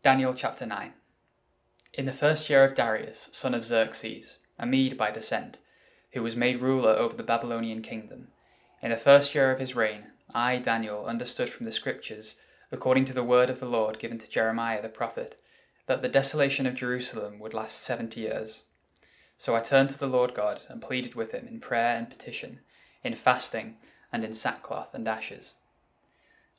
Daniel chapter 9. In the first year of Darius, son of Xerxes, a Mede by descent, who was made ruler over the Babylonian kingdom, in the first year of his reign, I, Daniel, understood from the Scriptures, according to the word of the Lord given to Jeremiah the prophet, that the desolation of Jerusalem would last seventy years. So I turned to the Lord God and pleaded with him in prayer and petition, in fasting, and in sackcloth and ashes.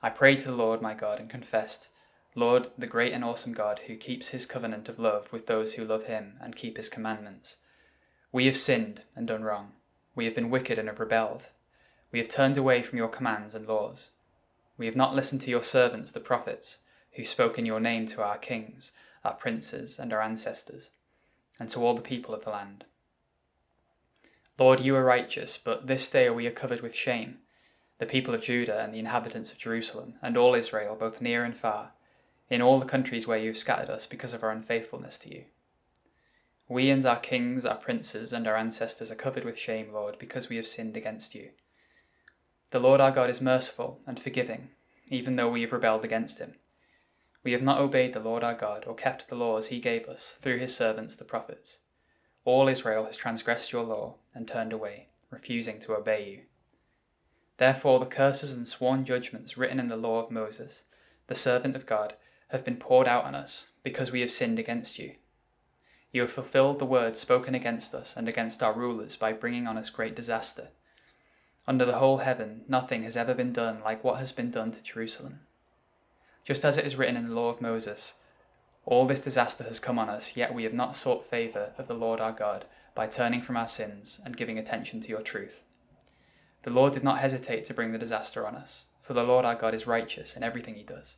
I prayed to the Lord my God and confessed, Lord, the great and awesome God, who keeps his covenant of love with those who love him and keep his commandments. We have sinned and done wrong. We have been wicked and have rebelled. We have turned away from your commands and laws. We have not listened to your servants, the prophets, who spoke in your name to our kings, our princes, and our ancestors, and to all the people of the land. Lord, you are righteous, but this day we are covered with shame, the people of Judah and the inhabitants of Jerusalem, and all Israel, both near and far in all the countries where you have scattered us because of our unfaithfulness to you. We and our kings, our princes, and our ancestors are covered with shame, Lord, because we have sinned against you. The Lord our God is merciful and forgiving, even though we have rebelled against him. We have not obeyed the Lord our God or kept the laws he gave us through his servants the prophets. All Israel has transgressed your law and turned away, refusing to obey you. Therefore, the curses and sworn judgments written in the law of Moses, the servant of God, have been poured out on us, because we have sinned against you. You have fulfilled the words spoken against us and against our rulers by bringing on us great disaster. Under the whole heaven, nothing has ever been done like what has been done to Jerusalem. Just as it is written in the law of Moses, all this disaster has come on us, yet we have not sought favour of the Lord our God by turning from our sins and giving attention to your truth. The Lord did not hesitate to bring the disaster on us, for the Lord our God is righteous in everything he does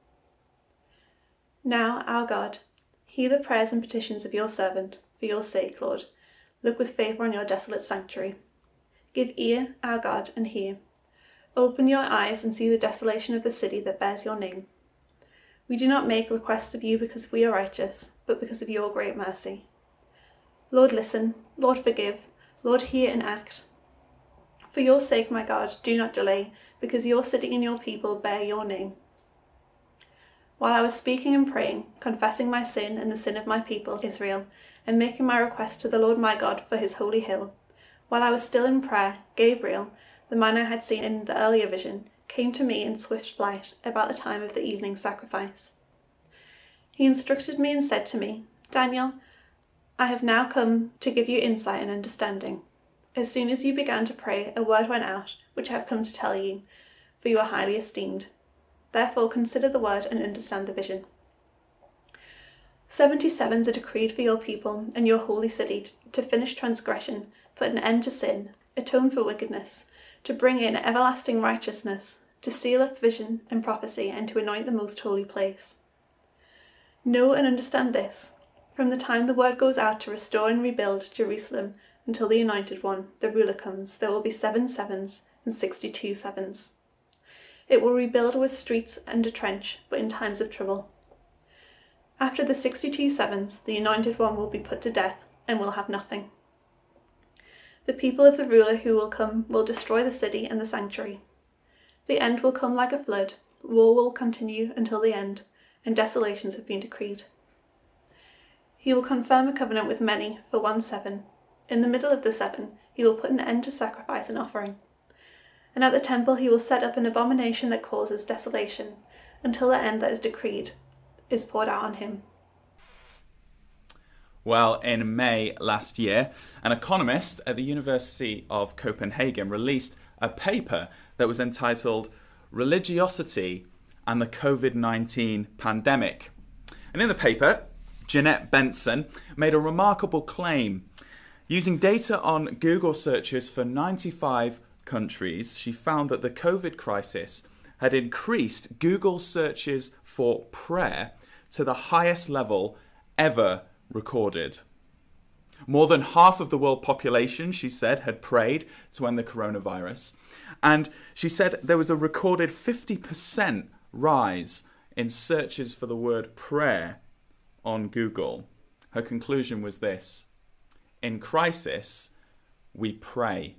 Now, our God, hear the prayers and petitions of your servant, for your sake, Lord. Look with favour on your desolate sanctuary. Give ear, our God, and hear. Open your eyes and see the desolation of the city that bears your name. We do not make requests of you because we are righteous, but because of your great mercy. Lord, listen. Lord, forgive. Lord, hear and act. For your sake, my God, do not delay, because your city and your people bear your name. While I was speaking and praying, confessing my sin and the sin of my people, Israel, and making my request to the Lord my God for his holy hill, while I was still in prayer, Gabriel, the man I had seen in the earlier vision, came to me in swift flight about the time of the evening sacrifice. He instructed me and said to me, Daniel, I have now come to give you insight and understanding. As soon as you began to pray, a word went out, which I have come to tell you, for you are highly esteemed. Therefore consider the word and understand the vision. Seventy sevens are decreed for your people and your holy city to finish transgression, put an end to sin, atone for wickedness, to bring in everlasting righteousness, to seal up vision and prophecy, and to anoint the most holy place. Know and understand this. From the time the word goes out to restore and rebuild Jerusalem until the anointed one, the ruler, comes, there will be seven sevens and sixty two sevens. It will rebuild with streets and a trench, but in times of trouble. After the 62 sevens, the anointed one will be put to death and will have nothing. The people of the ruler who will come will destroy the city and the sanctuary. The end will come like a flood, war will continue until the end, and desolations have been decreed. He will confirm a covenant with many for one seven. In the middle of the seven, he will put an end to sacrifice and offering and at the temple he will set up an abomination that causes desolation, until the end that is decreed is poured out on him. Well, in May last year, an economist at the University of Copenhagen released a paper that was entitled Religiosity and the COVID 19 Pandemic. And in the paper, Jeanet Bentzen made a remarkable claim. Using data on Google searches for 95 countries, she found that the COVID crisis had increased Google searches for prayer to the highest level ever recorded. More than half of the world population, she said, had prayed to end the coronavirus. And she said there was a recorded 50% rise in searches for the word prayer on Google. Her conclusion was this In crisis, we pray.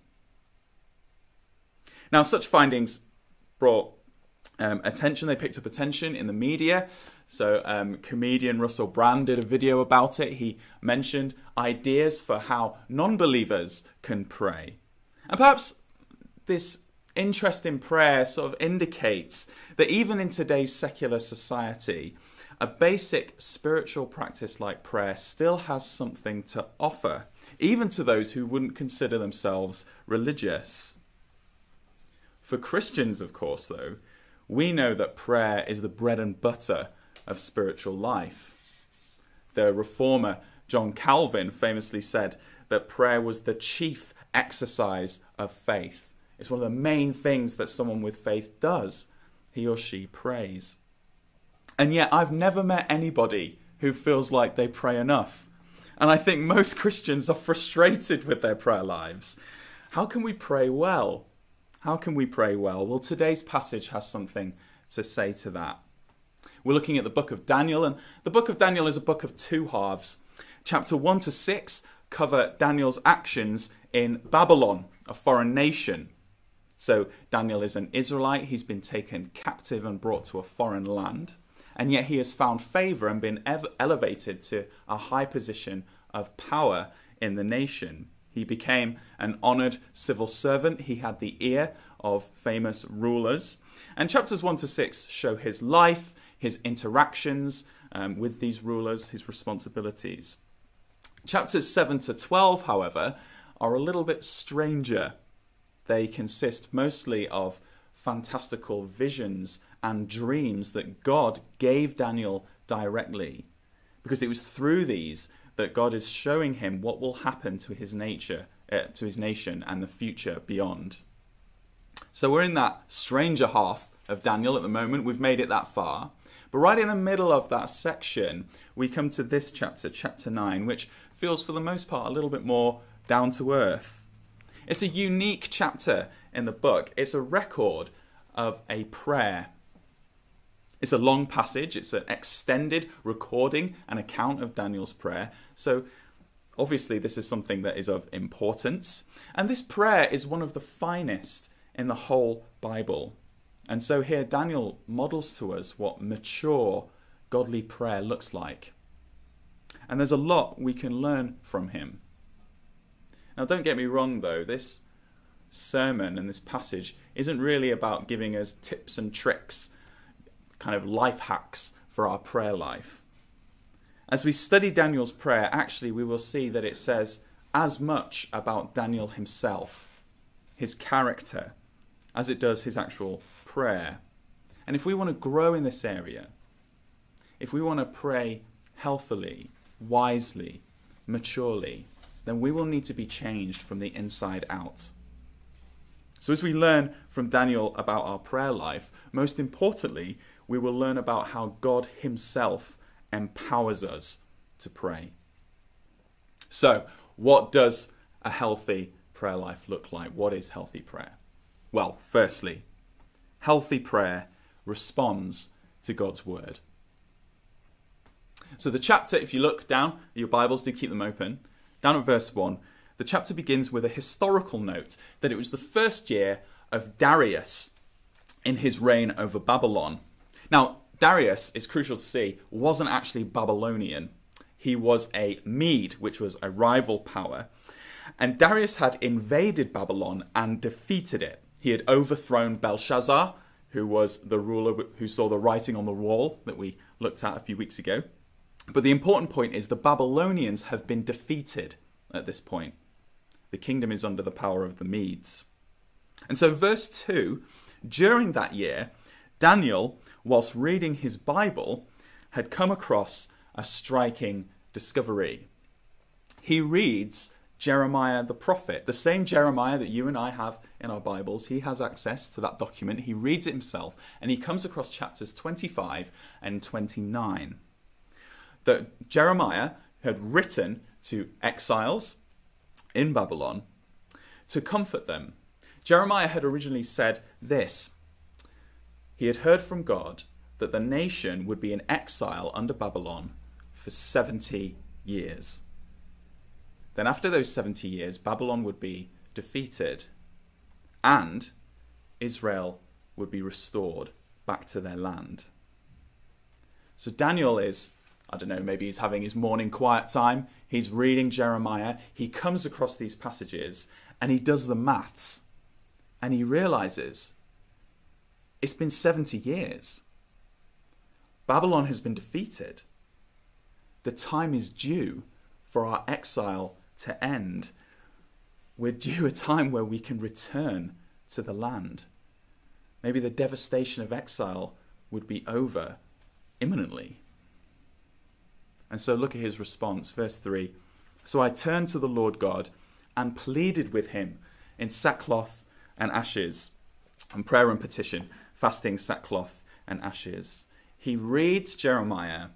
Now, such findings brought um, attention. They picked up attention in the media. So, um, comedian Russell Brand did a video about it. He mentioned ideas for how non believers can pray. And perhaps this interest in prayer sort of indicates that even in today's secular society, a basic spiritual practice like prayer still has something to offer, even to those who wouldn't consider themselves religious. For Christians, of course, though, we know that prayer is the bread and butter of spiritual life. The reformer John Calvin famously said that prayer was the chief exercise of faith. It's one of the main things that someone with faith does. He or she prays. And yet, I've never met anybody who feels like they pray enough. And I think most Christians are frustrated with their prayer lives. How can we pray well? How can we pray well? Well, today's passage has something to say to that. We're looking at the book of Daniel, and the book of Daniel is a book of two halves. Chapter 1 to 6 cover Daniel's actions in Babylon, a foreign nation. So, Daniel is an Israelite, he's been taken captive and brought to a foreign land, and yet he has found favor and been ev- elevated to a high position of power in the nation. He became an honored civil servant. He had the ear of famous rulers. And chapters 1 to 6 show his life, his interactions um, with these rulers, his responsibilities. Chapters 7 to 12, however, are a little bit stranger. They consist mostly of fantastical visions and dreams that God gave Daniel directly. Because it was through these that God is showing him what will happen to his nature, uh, to his nation, and the future beyond. So we're in that stranger half of Daniel at the moment. We've made it that far. But right in the middle of that section, we come to this chapter, chapter 9, which feels for the most part a little bit more down to earth. It's a unique chapter in the book. It's a record of a prayer it's a long passage, it's an extended recording and account of Daniel's prayer. So, obviously, this is something that is of importance. And this prayer is one of the finest in the whole Bible. And so, here Daniel models to us what mature, godly prayer looks like. And there's a lot we can learn from him. Now, don't get me wrong, though, this sermon and this passage isn't really about giving us tips and tricks kind of life hacks for our prayer life. As we study Daniel's prayer, actually, we will see that it says as much about Daniel himself, his character, as it does his actual prayer. And if we want to grow in this area, if we want to pray healthily, wisely, maturely, then we will need to be changed from the inside out. So, as we learn from Daniel about our prayer life, most importantly, we will learn about how God Himself empowers us to pray. So, what does a healthy prayer life look like? What is healthy prayer? Well, firstly, healthy prayer responds to God's word. So, the chapter, if you look down, your Bibles do keep them open, down at verse 1, the chapter begins with a historical note that it was the first year of Darius in his reign over Babylon. Now, Darius, it's crucial to see, wasn't actually Babylonian. He was a Mede, which was a rival power. And Darius had invaded Babylon and defeated it. He had overthrown Belshazzar, who was the ruler who saw the writing on the wall that we looked at a few weeks ago. But the important point is the Babylonians have been defeated at this point. The kingdom is under the power of the Medes. And so, verse 2 during that year, Daniel whilst reading his Bible, had come across a striking discovery. He reads Jeremiah the prophet, the same Jeremiah that you and I have in our Bibles. He has access to that document. He reads it himself, and he comes across chapters 25 and 29. that Jeremiah had written to exiles in Babylon to comfort them. Jeremiah had originally said this He had heard from God that the nation would be in exile under Babylon for 70 years. Then, after those 70 years, Babylon would be defeated and Israel would be restored back to their land. So, Daniel is, I don't know, maybe he's having his morning quiet time. He's reading Jeremiah. He comes across these passages and he does the maths and he realizes it's been 70 years. Babylon has been defeated. The time is due for our exile to end. We're due a time where we can return to the land. Maybe the devastation of exile would be over imminently. And so look at his response, verse 3. So I turned to the Lord God and pleaded with him in sackcloth and ashes, and prayer and petition, fasting, sackcloth, and ashes. He reads Jeremiah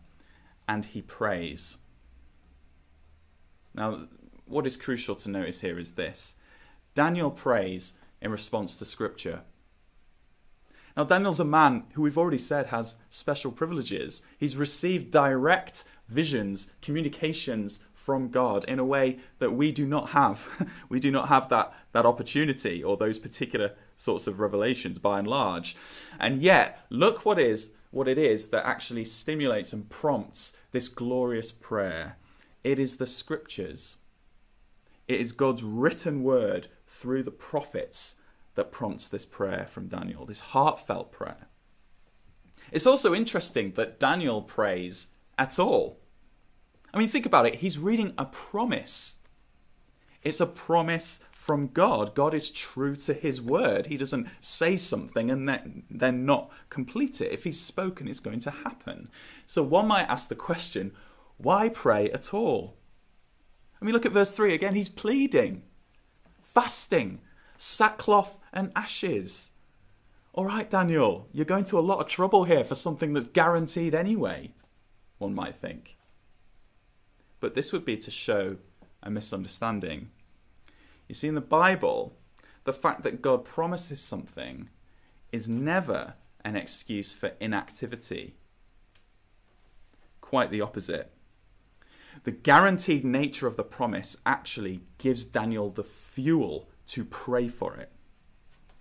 and he prays. Now, what is crucial to notice here is this Daniel prays in response to Scripture. Now, Daniel's a man who we've already said has special privileges. He's received direct visions, communications from God in a way that we do not have. we do not have that, that opportunity or those particular sorts of revelations by and large. And yet, look what is what it is that actually stimulates and prompts this glorious prayer. It is the scriptures. It is God's written word through the prophets that prompts this prayer from Daniel, this heartfelt prayer. It's also interesting that Daniel prays at all. I mean, think about it. He's reading a promise. It's a promise from God. God is true to his word. He doesn't say something and then, then not complete it. If he's spoken, it's going to happen. So one might ask the question why pray at all? I mean, look at verse 3 again. He's pleading, fasting, sackcloth and ashes. All right, Daniel, you're going to a lot of trouble here for something that's guaranteed anyway, one might think. But this would be to show a misunderstanding. You see, in the Bible, the fact that God promises something is never an excuse for inactivity. Quite the opposite. The guaranteed nature of the promise actually gives Daniel the fuel to pray for it.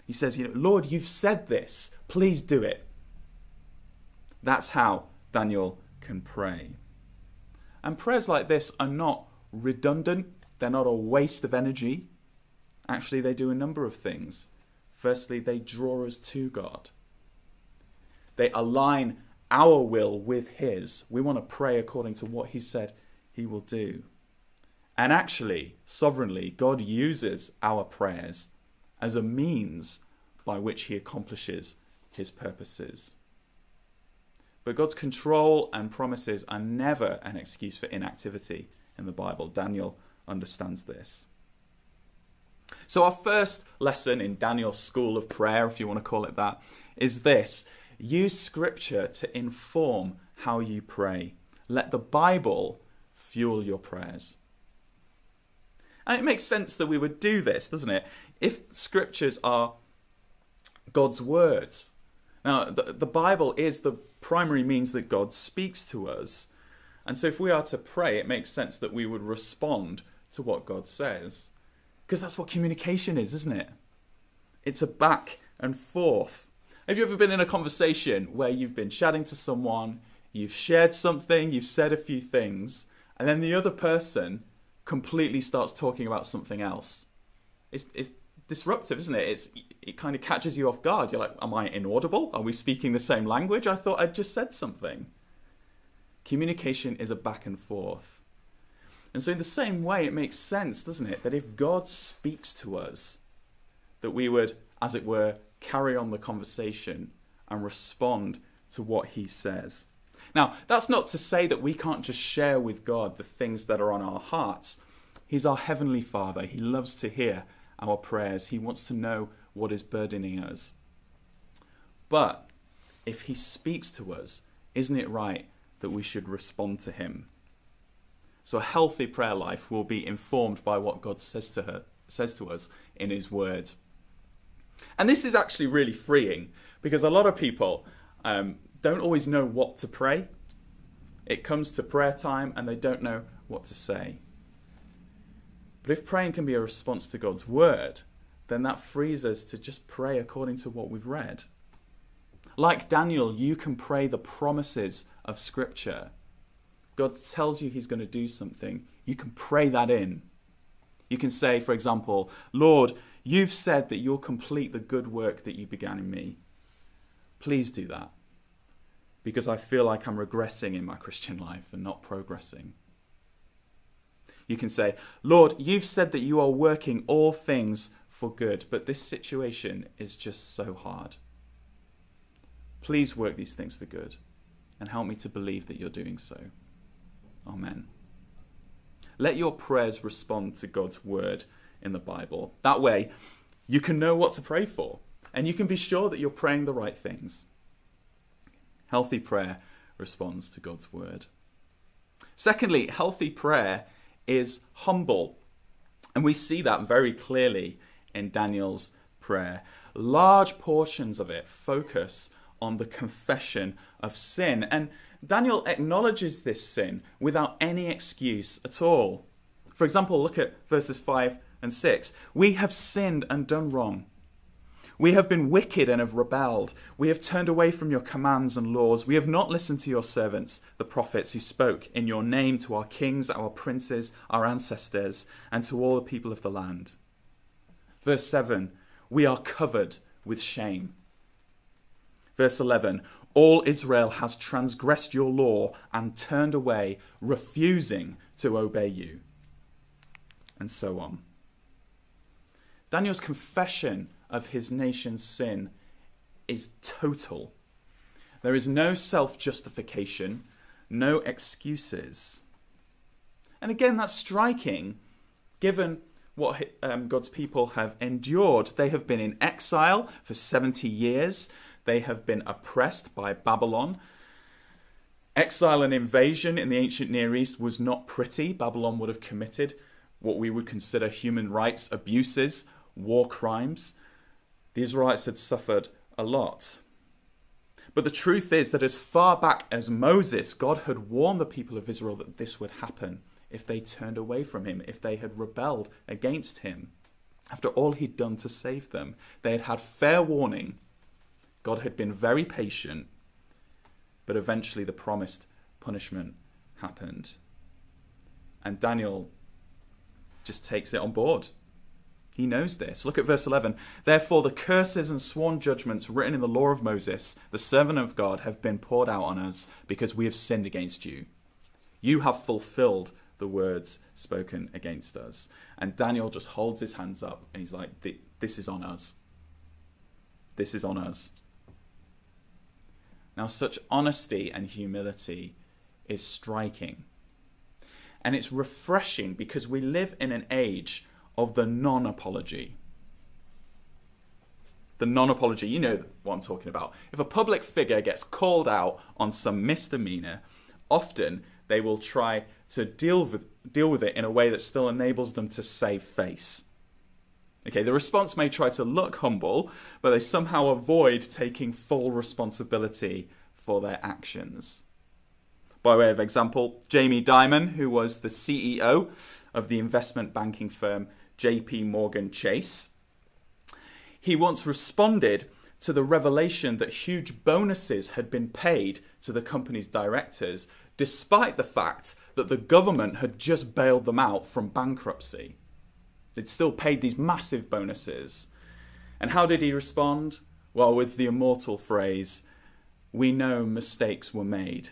He says, you know, Lord, you've said this. Please do it. That's how Daniel can pray. And prayers like this are not redundant, they're not a waste of energy. Actually, they do a number of things. Firstly, they draw us to God, they align our will with His. We want to pray according to what He said He will do. And actually, sovereignly, God uses our prayers as a means by which He accomplishes His purposes. But God's control and promises are never an excuse for inactivity in the Bible. Daniel understands this. So, our first lesson in Daniel's school of prayer, if you want to call it that, is this use scripture to inform how you pray. Let the Bible fuel your prayers. And it makes sense that we would do this, doesn't it? If scriptures are God's words. Now, the, the Bible is the primary means that God speaks to us. And so, if we are to pray, it makes sense that we would respond to what God says. Because that's what communication is, isn't it? It's a back and forth. Have you ever been in a conversation where you've been chatting to someone, you've shared something, you've said a few things, and then the other person completely starts talking about something else. It's, it's disruptive, isn't it? It's it kind of catches you off guard. You're like, am I inaudible? Are we speaking the same language? I thought I'd just said something. Communication is a back and forth. And so in the same way it makes sense, doesn't it, that if God speaks to us, that we would, as it were, carry on the conversation and respond to what he says. Now, that's not to say that we can't just share with God the things that are on our hearts. He's our Heavenly Father. He loves to hear our prayers, He wants to know what is burdening us. But if He speaks to us, isn't it right that we should respond to him. So a healthy prayer life will be informed by what God says to her says to us in his word. And this is actually really freeing because a lot of people um, don't always know what to pray. It comes to prayer time and they don't know what to say. But if praying can be a response to God's word, then that frees us to just pray according to what we've read. Like Daniel, you can pray the promises of Scripture. God tells you He's going to do something, you can pray that in. You can say, for example, Lord, you've said that you'll complete the good work that you began in me. Please do that. Because I feel like I'm regressing in my Christian life and not progressing. You can say, Lord, you've said that you are working all things for good, but this situation is just so hard. Please work these things for good and help me to believe that you're doing so. Amen. Let your prayers respond to God's word in the Bible. That way, you can know what to pray for and you can be sure that you're praying the right things. Healthy prayer responds to God's word. Secondly, healthy prayer is humble. And we see that very clearly in Daniel's prayer. Large portions of it focus on the confession of sin. And Daniel acknowledges this sin without any excuse at all. For example, look at verses 5 and 6. We have sinned and done wrong. We have been wicked and have rebelled. We have turned away from your commands and laws. We have not listened to your servants, the prophets, who spoke in your name to our kings, our princes, our ancestors, and to all the people of the land. Verse 7 We are covered with shame. Verse 11 All Israel has transgressed your law and turned away, refusing to obey you. And so on. Daniel's confession of his nation's sin is total. There is no self justification, no excuses. And again, that's striking given what um, God's people have endured. They have been in exile for 70 years, they have been oppressed by Babylon. Exile and invasion in the ancient Near East was not pretty. Babylon would have committed what we would consider human rights abuses, war crimes. The Israelites had suffered a lot. But the truth is that as far back as Moses, God had warned the people of Israel that this would happen if they turned away from him, if they had rebelled against him. After all he'd done to save them, they had had fair warning. God had been very patient, but eventually the promised punishment happened. And Daniel just takes it on board. He knows this. Look at verse 11. Therefore, the curses and sworn judgments written in the law of Moses, the servant of God, have been poured out on us because we have sinned against you. You have fulfilled the words spoken against us. And Daniel just holds his hands up and he's like, This is on us. This is on us. Now, such honesty and humility is striking. And it's refreshing because we live in an age of the non apology. The non apology, you know what I'm talking about. If a public figure gets called out on some misdemeanor, often they will try to deal with, deal with it in a way that still enables them to save face. Okay, the response may try to look humble, but they somehow avoid taking full responsibility for their actions. By way of example, Jamie Dimon, who was the CEO of the investment banking firm JP Morgan Chase. He once responded to the revelation that huge bonuses had been paid to the company's directors, despite the fact that the government had just bailed them out from bankruptcy. They'd still paid these massive bonuses. And how did he respond? Well, with the immortal phrase, we know mistakes were made.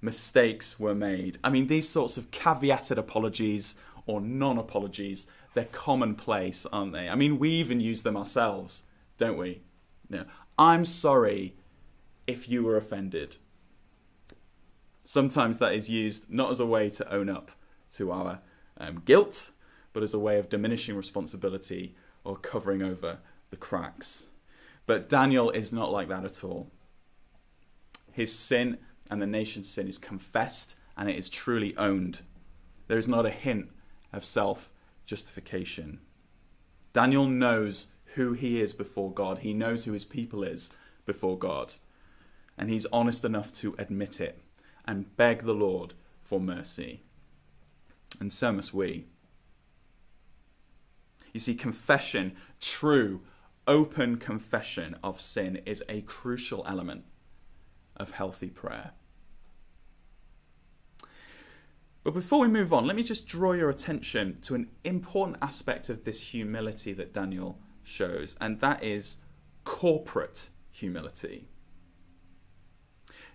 Mistakes were made. I mean, these sorts of caveated apologies or non apologies, they're commonplace, aren't they? I mean, we even use them ourselves, don't we? No. I'm sorry if you were offended. Sometimes that is used not as a way to own up to our um, guilt, but as a way of diminishing responsibility or covering over the cracks. But Daniel is not like that at all. His sin and the nation's sin is confessed and it is truly owned. There is not a hint of self justification. Daniel knows who he is before God, he knows who his people is before God, and he's honest enough to admit it and beg the Lord for mercy. And so must we. You see, confession, true, open confession of sin, is a crucial element of healthy prayer. But before we move on, let me just draw your attention to an important aspect of this humility that Daniel shows, and that is corporate humility.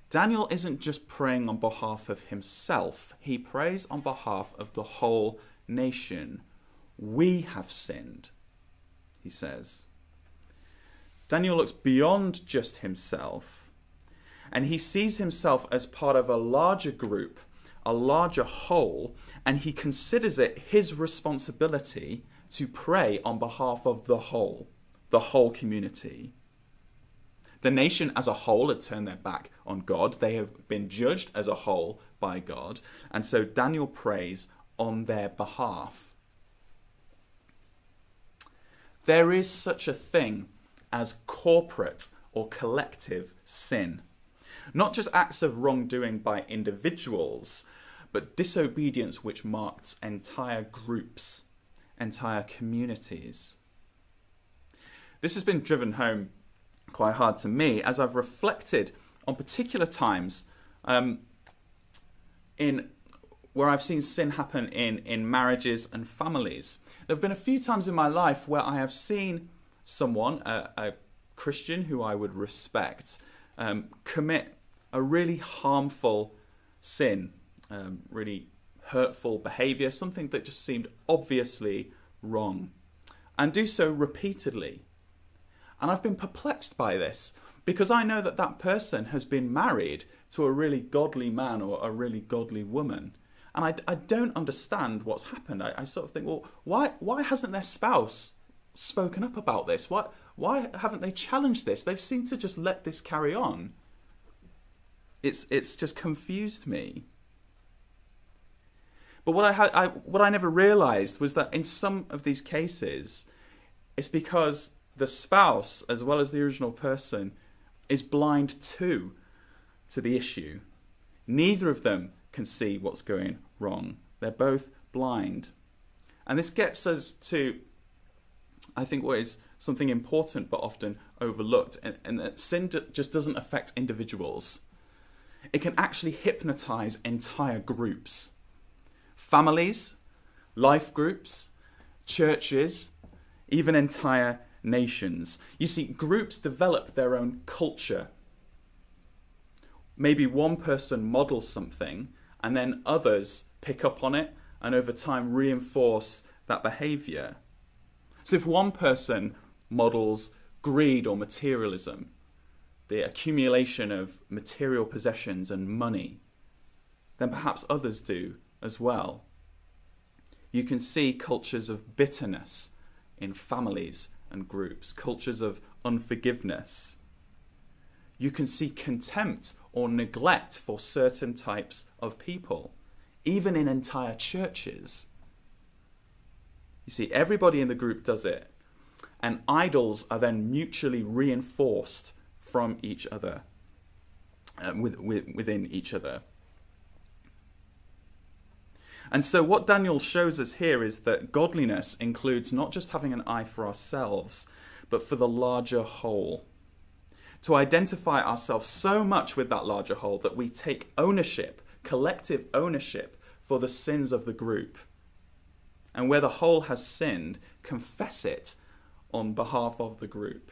Daniel isn't just praying on behalf of himself, he prays on behalf of the whole nation. We have sinned, he says. Daniel looks beyond just himself and he sees himself as part of a larger group, a larger whole, and he considers it his responsibility to pray on behalf of the whole, the whole community. The nation as a whole had turned their back on God. They have been judged as a whole by God. And so Daniel prays on their behalf. There is such a thing as corporate or collective sin. Not just acts of wrongdoing by individuals, but disobedience which marks entire groups, entire communities. This has been driven home quite hard to me as I've reflected on particular times um, in where I've seen sin happen in, in marriages and families. There have been a few times in my life where I have seen someone, a, a Christian who I would respect, um, commit a really harmful sin, um, really hurtful behavior, something that just seemed obviously wrong, and do so repeatedly. And I've been perplexed by this because I know that that person has been married to a really godly man or a really godly woman. And I, I don't understand what's happened. I, I sort of think, well, why, why hasn't their spouse spoken up about this? Why, why haven't they challenged this? They've seemed to just let this carry on. It's, it's just confused me. But what I, ha- I, what I never realized was that in some of these cases, it's because the spouse, as well as the original person, is blind too to the issue. Neither of them can see what's going wrong. They're both blind. And this gets us to, I think, what is something important but often overlooked, and, and that sin just doesn't affect individuals. It can actually hypnotize entire groups, families, life groups, churches, even entire nations. You see, groups develop their own culture. Maybe one person models something, and then others pick up on it and over time reinforce that behavior. So if one person models greed or materialism, the accumulation of material possessions and money, then perhaps others do as well. You can see cultures of bitterness in families and groups, cultures of unforgiveness. You can see contempt or neglect for certain types of people, even in entire churches. You see, everybody in the group does it, and idols are then mutually reinforced from each other, um, with, with, within each other. And so, what Daniel shows us here is that godliness includes not just having an eye for ourselves, but for the larger whole. To identify ourselves so much with that larger whole that we take ownership, collective ownership, for the sins of the group. And where the whole has sinned, confess it on behalf of the group.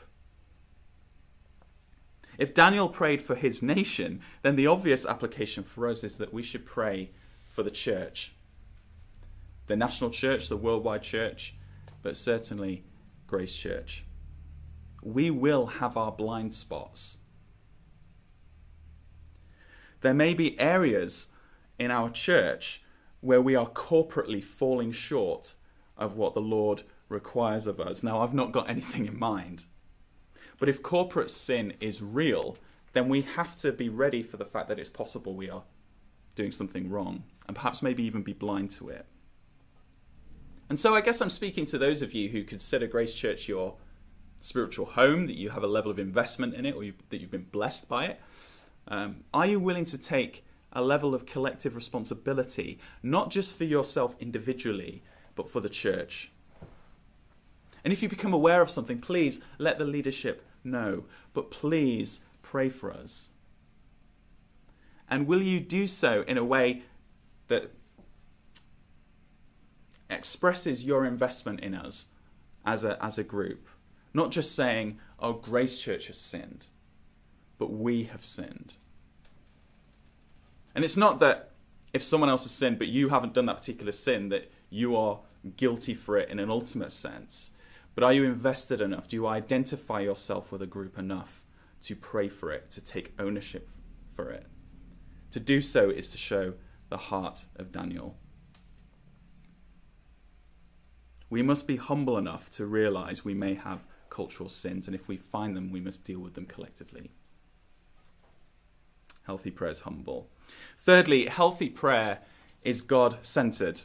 If Daniel prayed for his nation, then the obvious application for us is that we should pray for the church the national church, the worldwide church, but certainly Grace Church. We will have our blind spots. There may be areas in our church where we are corporately falling short of what the Lord requires of us. Now, I've not got anything in mind. But if corporate sin is real, then we have to be ready for the fact that it's possible we are doing something wrong and perhaps maybe even be blind to it. And so I guess I'm speaking to those of you who consider Grace Church your spiritual home, that you have a level of investment in it, or you, that you've been blessed by it. Um, are you willing to take a level of collective responsibility, not just for yourself individually, but for the church? And if you become aware of something, please let the leadership know. But please pray for us. And will you do so in a way that expresses your investment in us as a, as a group? Not just saying, oh, Grace Church has sinned, but we have sinned. And it's not that if someone else has sinned, but you haven't done that particular sin, that you are guilty for it in an ultimate sense. But are you invested enough? Do you identify yourself with a group enough to pray for it, to take ownership for it? To do so is to show the heart of Daniel. We must be humble enough to realize we may have cultural sins, and if we find them, we must deal with them collectively. Healthy prayer is humble. Thirdly, healthy prayer is God centered.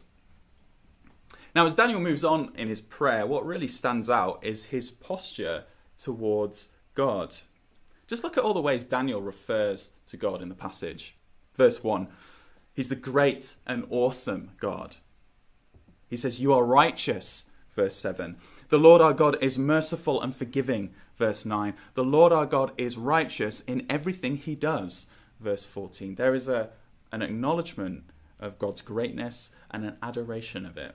Now, as Daniel moves on in his prayer, what really stands out is his posture towards God. Just look at all the ways Daniel refers to God in the passage. Verse 1 He's the great and awesome God. He says, You are righteous, verse 7. The Lord our God is merciful and forgiving, verse 9. The Lord our God is righteous in everything he does, verse 14. There is a, an acknowledgement of God's greatness and an adoration of it.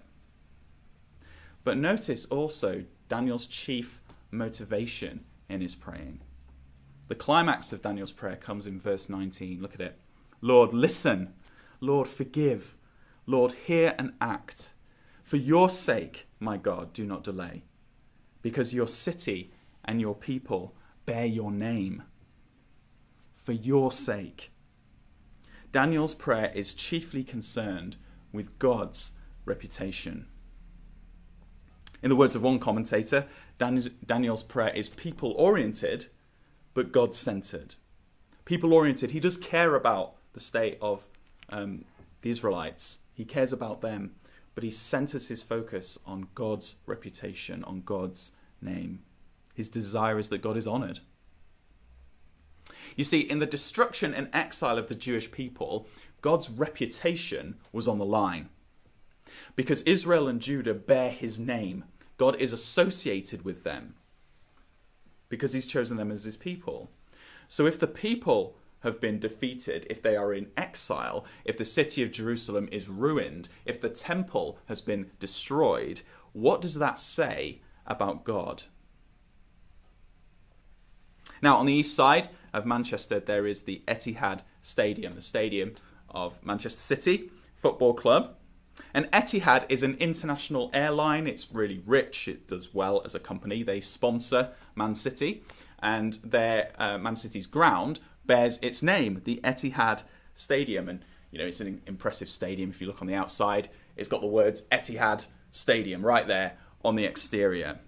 But notice also Daniel's chief motivation in his praying. The climax of Daniel's prayer comes in verse 19. Look at it. Lord, listen. Lord, forgive. Lord, hear and act. For your sake, my God, do not delay, because your city and your people bear your name. For your sake. Daniel's prayer is chiefly concerned with God's reputation. In the words of one commentator, Daniel's prayer is people oriented, but God centered. People oriented, he does care about the state of um, the Israelites, he cares about them, but he centers his focus on God's reputation, on God's name. His desire is that God is honored. You see, in the destruction and exile of the Jewish people, God's reputation was on the line. Because Israel and Judah bear his name, God is associated with them because he's chosen them as his people. So if the people have been defeated, if they are in exile, if the city of Jerusalem is ruined, if the temple has been destroyed, what does that say about God? Now, on the east side of Manchester, there is the Etihad Stadium, the stadium of Manchester City Football Club. And Etihad is an international airline. It's really rich. It does well as a company. They sponsor Man City, and their uh, Man City's ground bears its name, the Etihad Stadium. And you know, it's an impressive stadium. If you look on the outside, it's got the words Etihad Stadium right there on the exterior.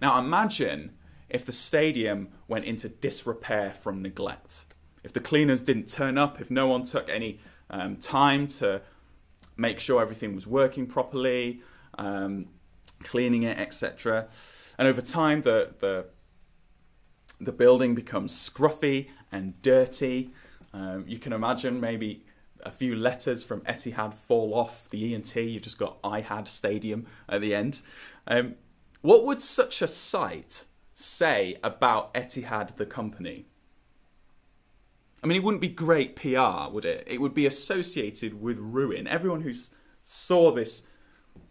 Now, imagine if the stadium went into disrepair from neglect. If the cleaners didn't turn up, if no one took any um, time to make sure everything was working properly, um, cleaning it, etc. And over time, the, the, the building becomes scruffy and dirty. Um, you can imagine maybe a few letters from Etihad fall off the E and T. You've just got IHAD Stadium at the end. Um, what would such a site say about Etihad, the company? I mean, it wouldn't be great PR, would it? It would be associated with ruin. Everyone who saw this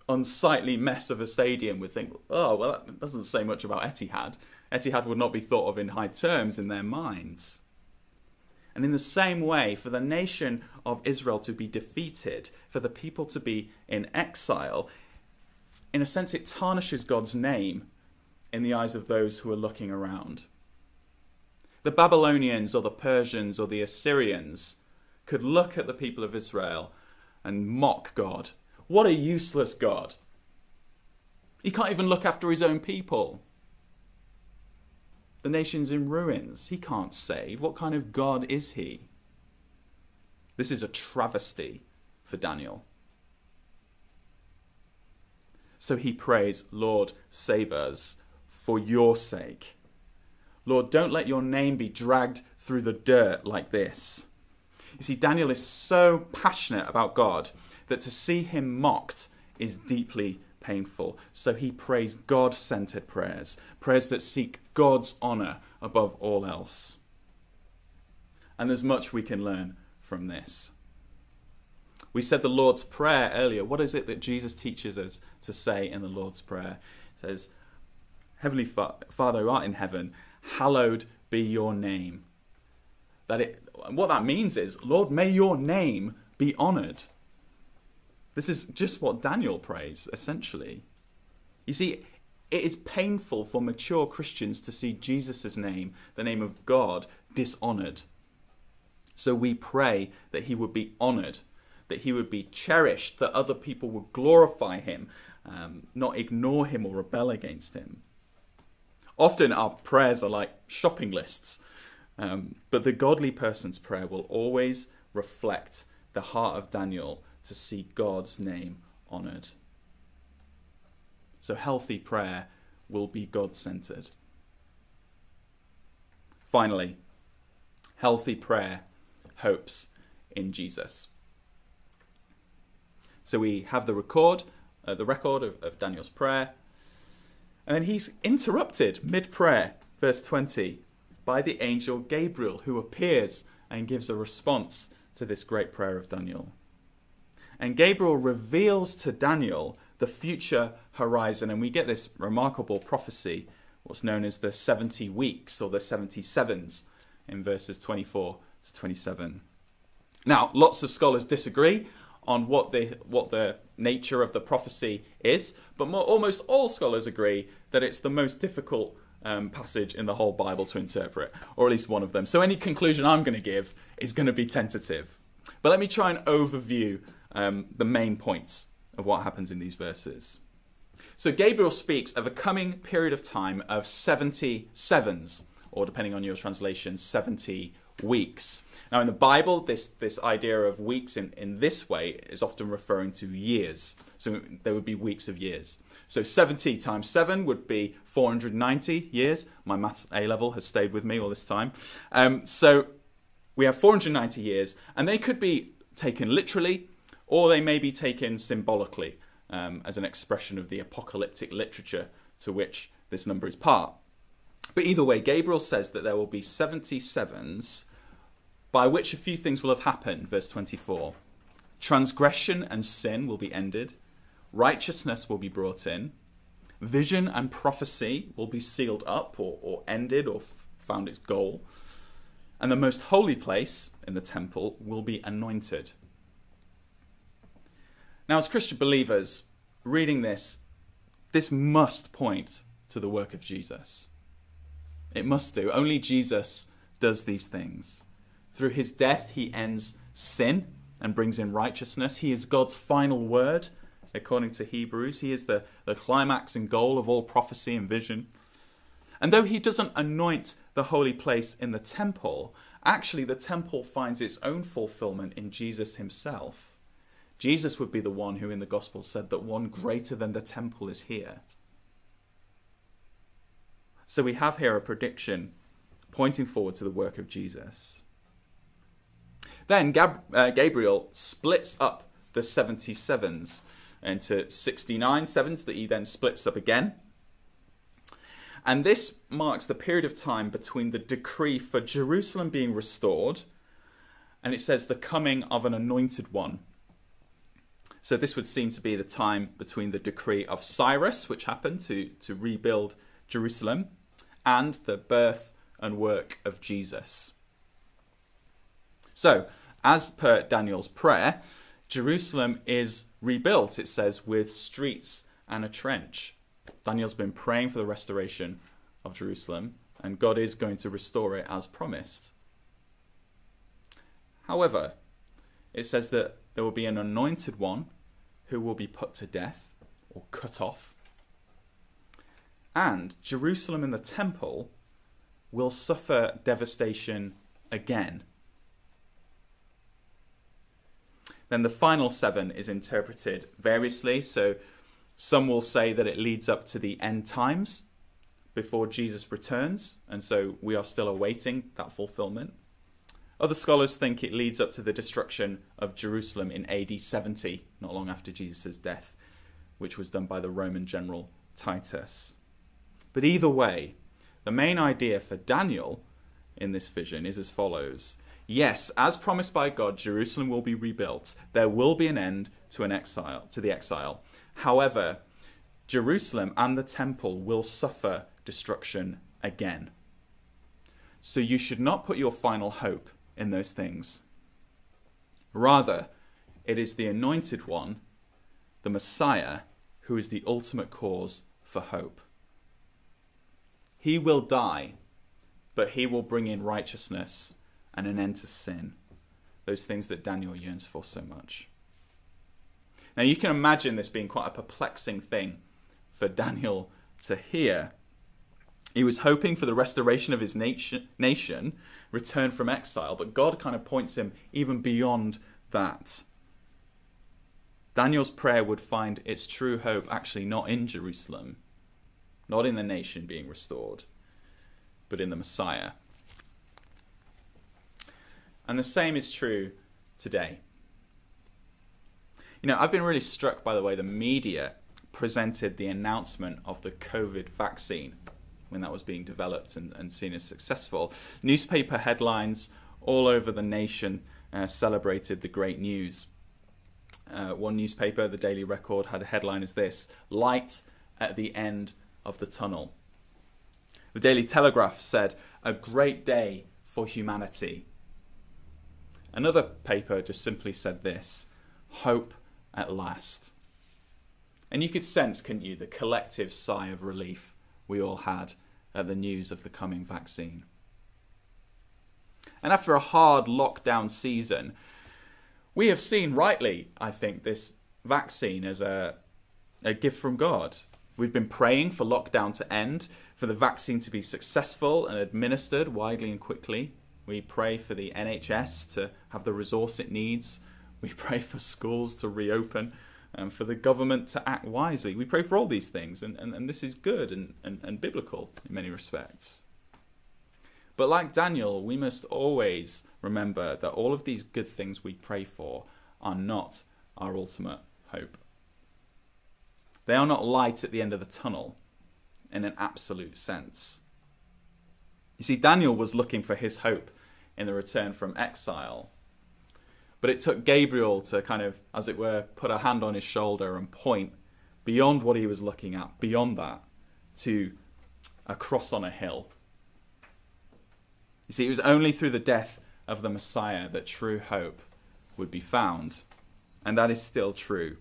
unsightly mess of a stadium would think, oh, well, that doesn't say much about Etihad. Etihad would not be thought of in high terms in their minds. And in the same way, for the nation of Israel to be defeated, for the people to be in exile, in a sense, it tarnishes God's name in the eyes of those who are looking around. The Babylonians or the Persians or the Assyrians could look at the people of Israel and mock God. What a useless God! He can't even look after his own people. The nation's in ruins. He can't save. What kind of God is he? This is a travesty for Daniel. So he prays, Lord, save us for your sake. Lord, don't let your name be dragged through the dirt like this. You see, Daniel is so passionate about God that to see him mocked is deeply painful. So he prays God centered prayers, prayers that seek God's honour above all else. And there's much we can learn from this. We said the Lord's Prayer earlier. What is it that Jesus teaches us to say in the Lord's Prayer? It says, Heavenly Father who art in heaven, hallowed be your name. That it, what that means is, Lord, may your name be honoured. This is just what Daniel prays, essentially. You see, it is painful for mature Christians to see Jesus' name, the name of God, dishonoured. So we pray that he would be honoured, that he would be cherished, that other people would glorify him, um, not ignore him or rebel against him. Often our prayers are like shopping lists, um, but the godly person's prayer will always reflect the heart of Daniel to see God's name honoured. So, healthy prayer will be God centered. Finally, healthy prayer hopes in Jesus. So we have the record, uh, the record of, of Daniel's prayer, and then he's interrupted mid prayer, verse 20, by the angel Gabriel, who appears and gives a response to this great prayer of Daniel. And Gabriel reveals to Daniel the future horizon, and we get this remarkable prophecy, what's known as the 70 weeks or the 77s, in verses 24 to 27. Now, lots of scholars disagree on what the what the nature of the prophecy is, but more, almost all scholars agree that it's the most difficult um, passage in the whole Bible to interpret, or at least one of them. So any conclusion I'm going to give is going to be tentative. But let me try and overview um, the main points of what happens in these verses. So Gabriel speaks of a coming period of time of 70 sevens, or depending on your translation, 70 weeks. Now, in the Bible, this, this idea of weeks in, in this way is often referring to years. So there would be weeks of years. So 70 times 7 would be 490 years. My maths A level has stayed with me all this time. Um, so we have 490 years, and they could be taken literally or they may be taken symbolically um, as an expression of the apocalyptic literature to which this number is part. But either way, Gabriel says that there will be 77s by which a few things will have happened, verse 24. Transgression and sin will be ended, righteousness will be brought in, vision and prophecy will be sealed up or, or ended or found its goal, and the most holy place in the temple will be anointed. Now, as Christian believers, reading this, this must point to the work of Jesus. It must do. Only Jesus does these things. Through his death, he ends sin and brings in righteousness. He is God's final word, according to Hebrews. He is the, the climax and goal of all prophecy and vision. And though he doesn't anoint the holy place in the temple, actually the temple finds its own fulfillment in Jesus himself. Jesus would be the one who in the Gospel said that one greater than the temple is here. So we have here a prediction pointing forward to the work of Jesus. Then Gab- uh, Gabriel splits up the 77s into 69 sevens that he then splits up again. And this marks the period of time between the decree for Jerusalem being restored and it says the coming of an anointed one so this would seem to be the time between the decree of Cyrus, which happened to, to rebuild Jerusalem, and the birth and work of Jesus. So, as per Daniel's prayer, Jerusalem is rebuilt, it says, with streets and a trench. Daniel's been praying for the restoration of Jerusalem, and God is going to restore it as promised. However, it says that there will be an anointed one who will be put to death or cut off. And Jerusalem and the temple will suffer devastation again. Then the final seven is interpreted variously. So some will say that it leads up to the end times before Jesus returns, and so we are still awaiting that fulfillment. Other scholars think it leads up to the destruction of Jerusalem in AD 70, not long after Jesus' death, which was done by the Roman general Titus. But either way, the main idea for Daniel in this vision is as follows Yes, as promised by God, Jerusalem will be rebuilt. There will be an end to an exile, to the exile. However, Jerusalem and the temple will suffer destruction again. So you should not put your final hope in those things. Rather, it is the anointed one, the Messiah, who is the ultimate cause for hope. He will die, but he will bring in righteousness and an end to sin, those things that Daniel yearns for so much. Now, you can imagine this being quite a perplexing thing for Daniel to hear. He was hoping for the restoration of his nation, nation, return from exile, but God kind of points him even beyond that. Daniel's prayer would find its true hope actually not in Jerusalem, not in the nation being restored, but in the Messiah. And the same is true today. You know, I've been really struck by the way the media presented the announcement of the COVID vaccine when that was being developed and, and seen as successful. Newspaper headlines all over the nation uh, celebrated the great news. Uh, one newspaper, the Daily Record, had a headline as this Light at the end of the tunnel. The Daily Telegraph said, A great day for humanity. Another paper just simply said this hope at last. And you could sense, couldn't you, the collective sigh of relief we all had at the news of the coming vaccine. And after a hard lockdown season, we have seen rightly, I think, this vaccine as a, a gift from God. We've been praying for lockdown to end, for the vaccine to be successful and administered widely and quickly. We pray for the NHS to have the resource it needs. We pray for schools to reopen and for the government to act wisely. We pray for all these things, and, and, and this is good and, and, and biblical in many respects. But like Daniel, we must always remember that all of these good things we pray for are not our ultimate hope. They are not light at the end of the tunnel in an absolute sense. You see, Daniel was looking for his hope in the return from exile. But it took Gabriel to kind of, as it were, put a hand on his shoulder and point beyond what he was looking at, beyond that, to a cross on a hill. You see, it was only through the death of the Messiah that true hope would be found. And that is still true.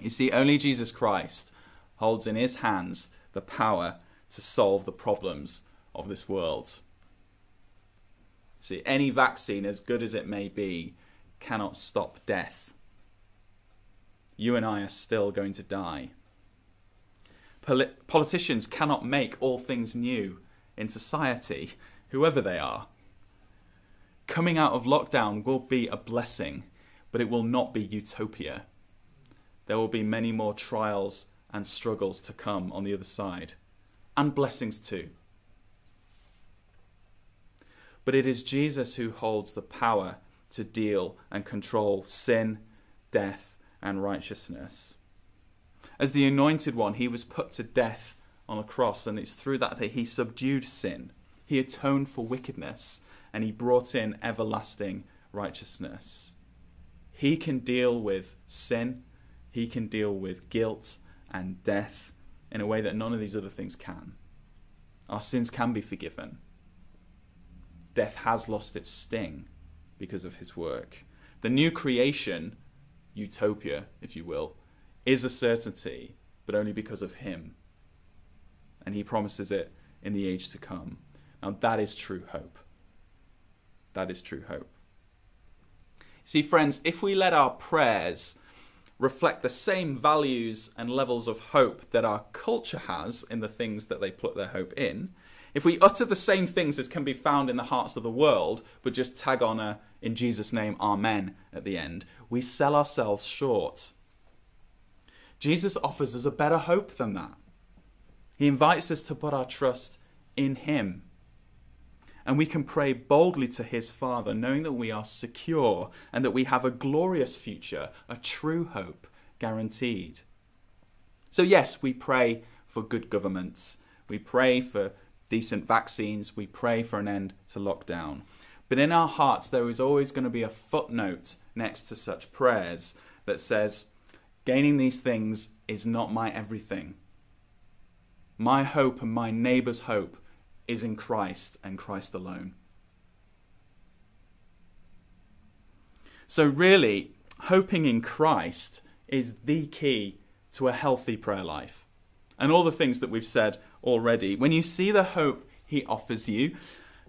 You see, only Jesus Christ holds in his hands the power to solve the problems of this world. See, any vaccine, as good as it may be, cannot stop death. You and I are still going to die. Poli- politicians cannot make all things new in society, whoever they are. Coming out of lockdown will be a blessing, but it will not be utopia. There will be many more trials and struggles to come on the other side, and blessings too. But it is Jesus who holds the power to deal and control sin, death, and righteousness. As the anointed one, he was put to death on a cross, and it's through that that he subdued sin. He atoned for wickedness, and he brought in everlasting righteousness. He can deal with sin, he can deal with guilt and death in a way that none of these other things can. Our sins can be forgiven death has lost its sting because of his work. The new creation, utopia, if you will, is a certainty, but only because of him. And he promises it in the age to come. Now, that is true hope. That is true hope. See, friends, if we let our prayers reflect the same values and levels of hope that our culture has in the things that they put their hope in, if we utter the same things as can be found in the hearts of the world, but just tag on a, in Jesus' name, Amen at the end, we sell ourselves short. Jesus offers us a better hope than that. He invites us to put our trust in Him. And we can pray boldly to His Father, knowing that we are secure and that we have a glorious future, a true hope guaranteed. So, yes, we pray for good governments, we pray for decent vaccines, we pray for an end to lockdown. But in our hearts, there is always going to be a footnote next to such prayers that says, Gaining these things is not my everything. My hope and my neighbour's hope is in Christ and Christ alone. So, really, hoping in Christ is the key to a healthy prayer life. And all the things that we've said already, when you see the hope he offers you,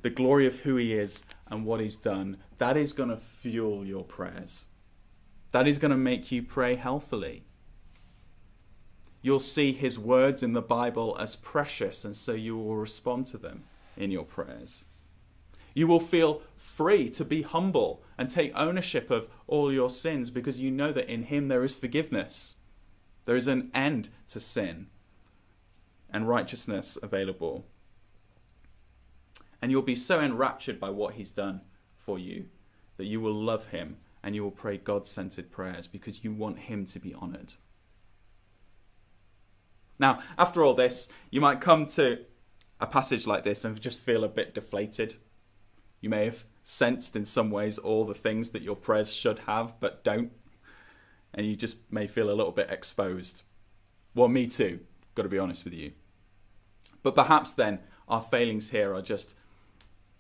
the glory of who he is and what he's done, that is going to fuel your prayers. That is going to make you pray healthily. You'll see his words in the Bible as precious, and so you will respond to them in your prayers. You will feel free to be humble and take ownership of all your sins because you know that in him there is forgiveness. There is an end to sin and righteousness available. And you'll be so enraptured by what he's done for you that you will love him and you will pray God centered prayers because you want him to be honored. Now, after all this, you might come to a passage like this and just feel a bit deflated. You may have sensed in some ways all the things that your prayers should have but don't, and you just may feel a little bit exposed. Well, me too, got to be honest with you. But perhaps then our failings here are just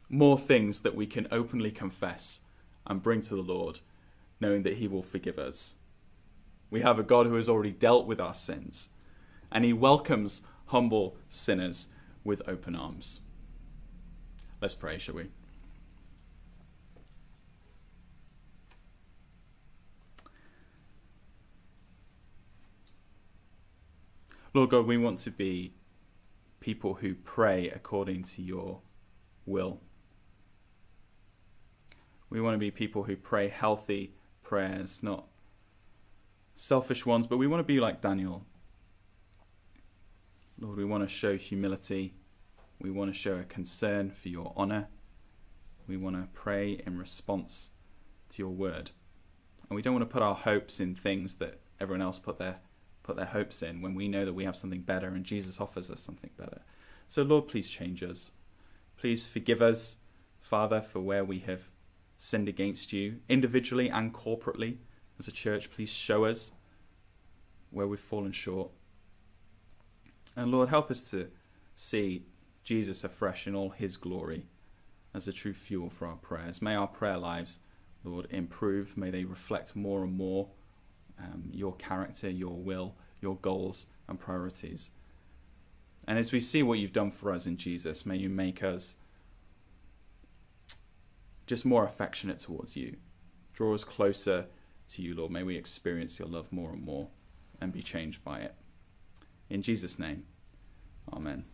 more things that we can openly confess and bring to the Lord, knowing that He will forgive us. We have a God who has already dealt with our sins, and He welcomes humble sinners with open arms. Let's pray, shall we? Lord God, we want to be people who pray according to your will. We want to be people who pray healthy prayers, not selfish ones, but we want to be like Daniel. Lord, we want to show humility. We want to show a concern for your honor. We want to pray in response to your word. And we don't want to put our hopes in things that everyone else put their put their hopes in when we know that we have something better and Jesus offers us something better. So Lord, please change us. Please forgive us, Father, for where we have sinned against you, individually and corporately as a church. Please show us where we've fallen short. And Lord, help us to see Jesus afresh in all his glory as a true fuel for our prayers. May our prayer lives, Lord, improve. May they reflect more and more um, your character, your will, your goals and priorities. And as we see what you've done for us in Jesus, may you make us just more affectionate towards you. Draw us closer to you, Lord. May we experience your love more and more and be changed by it. In Jesus' name, amen.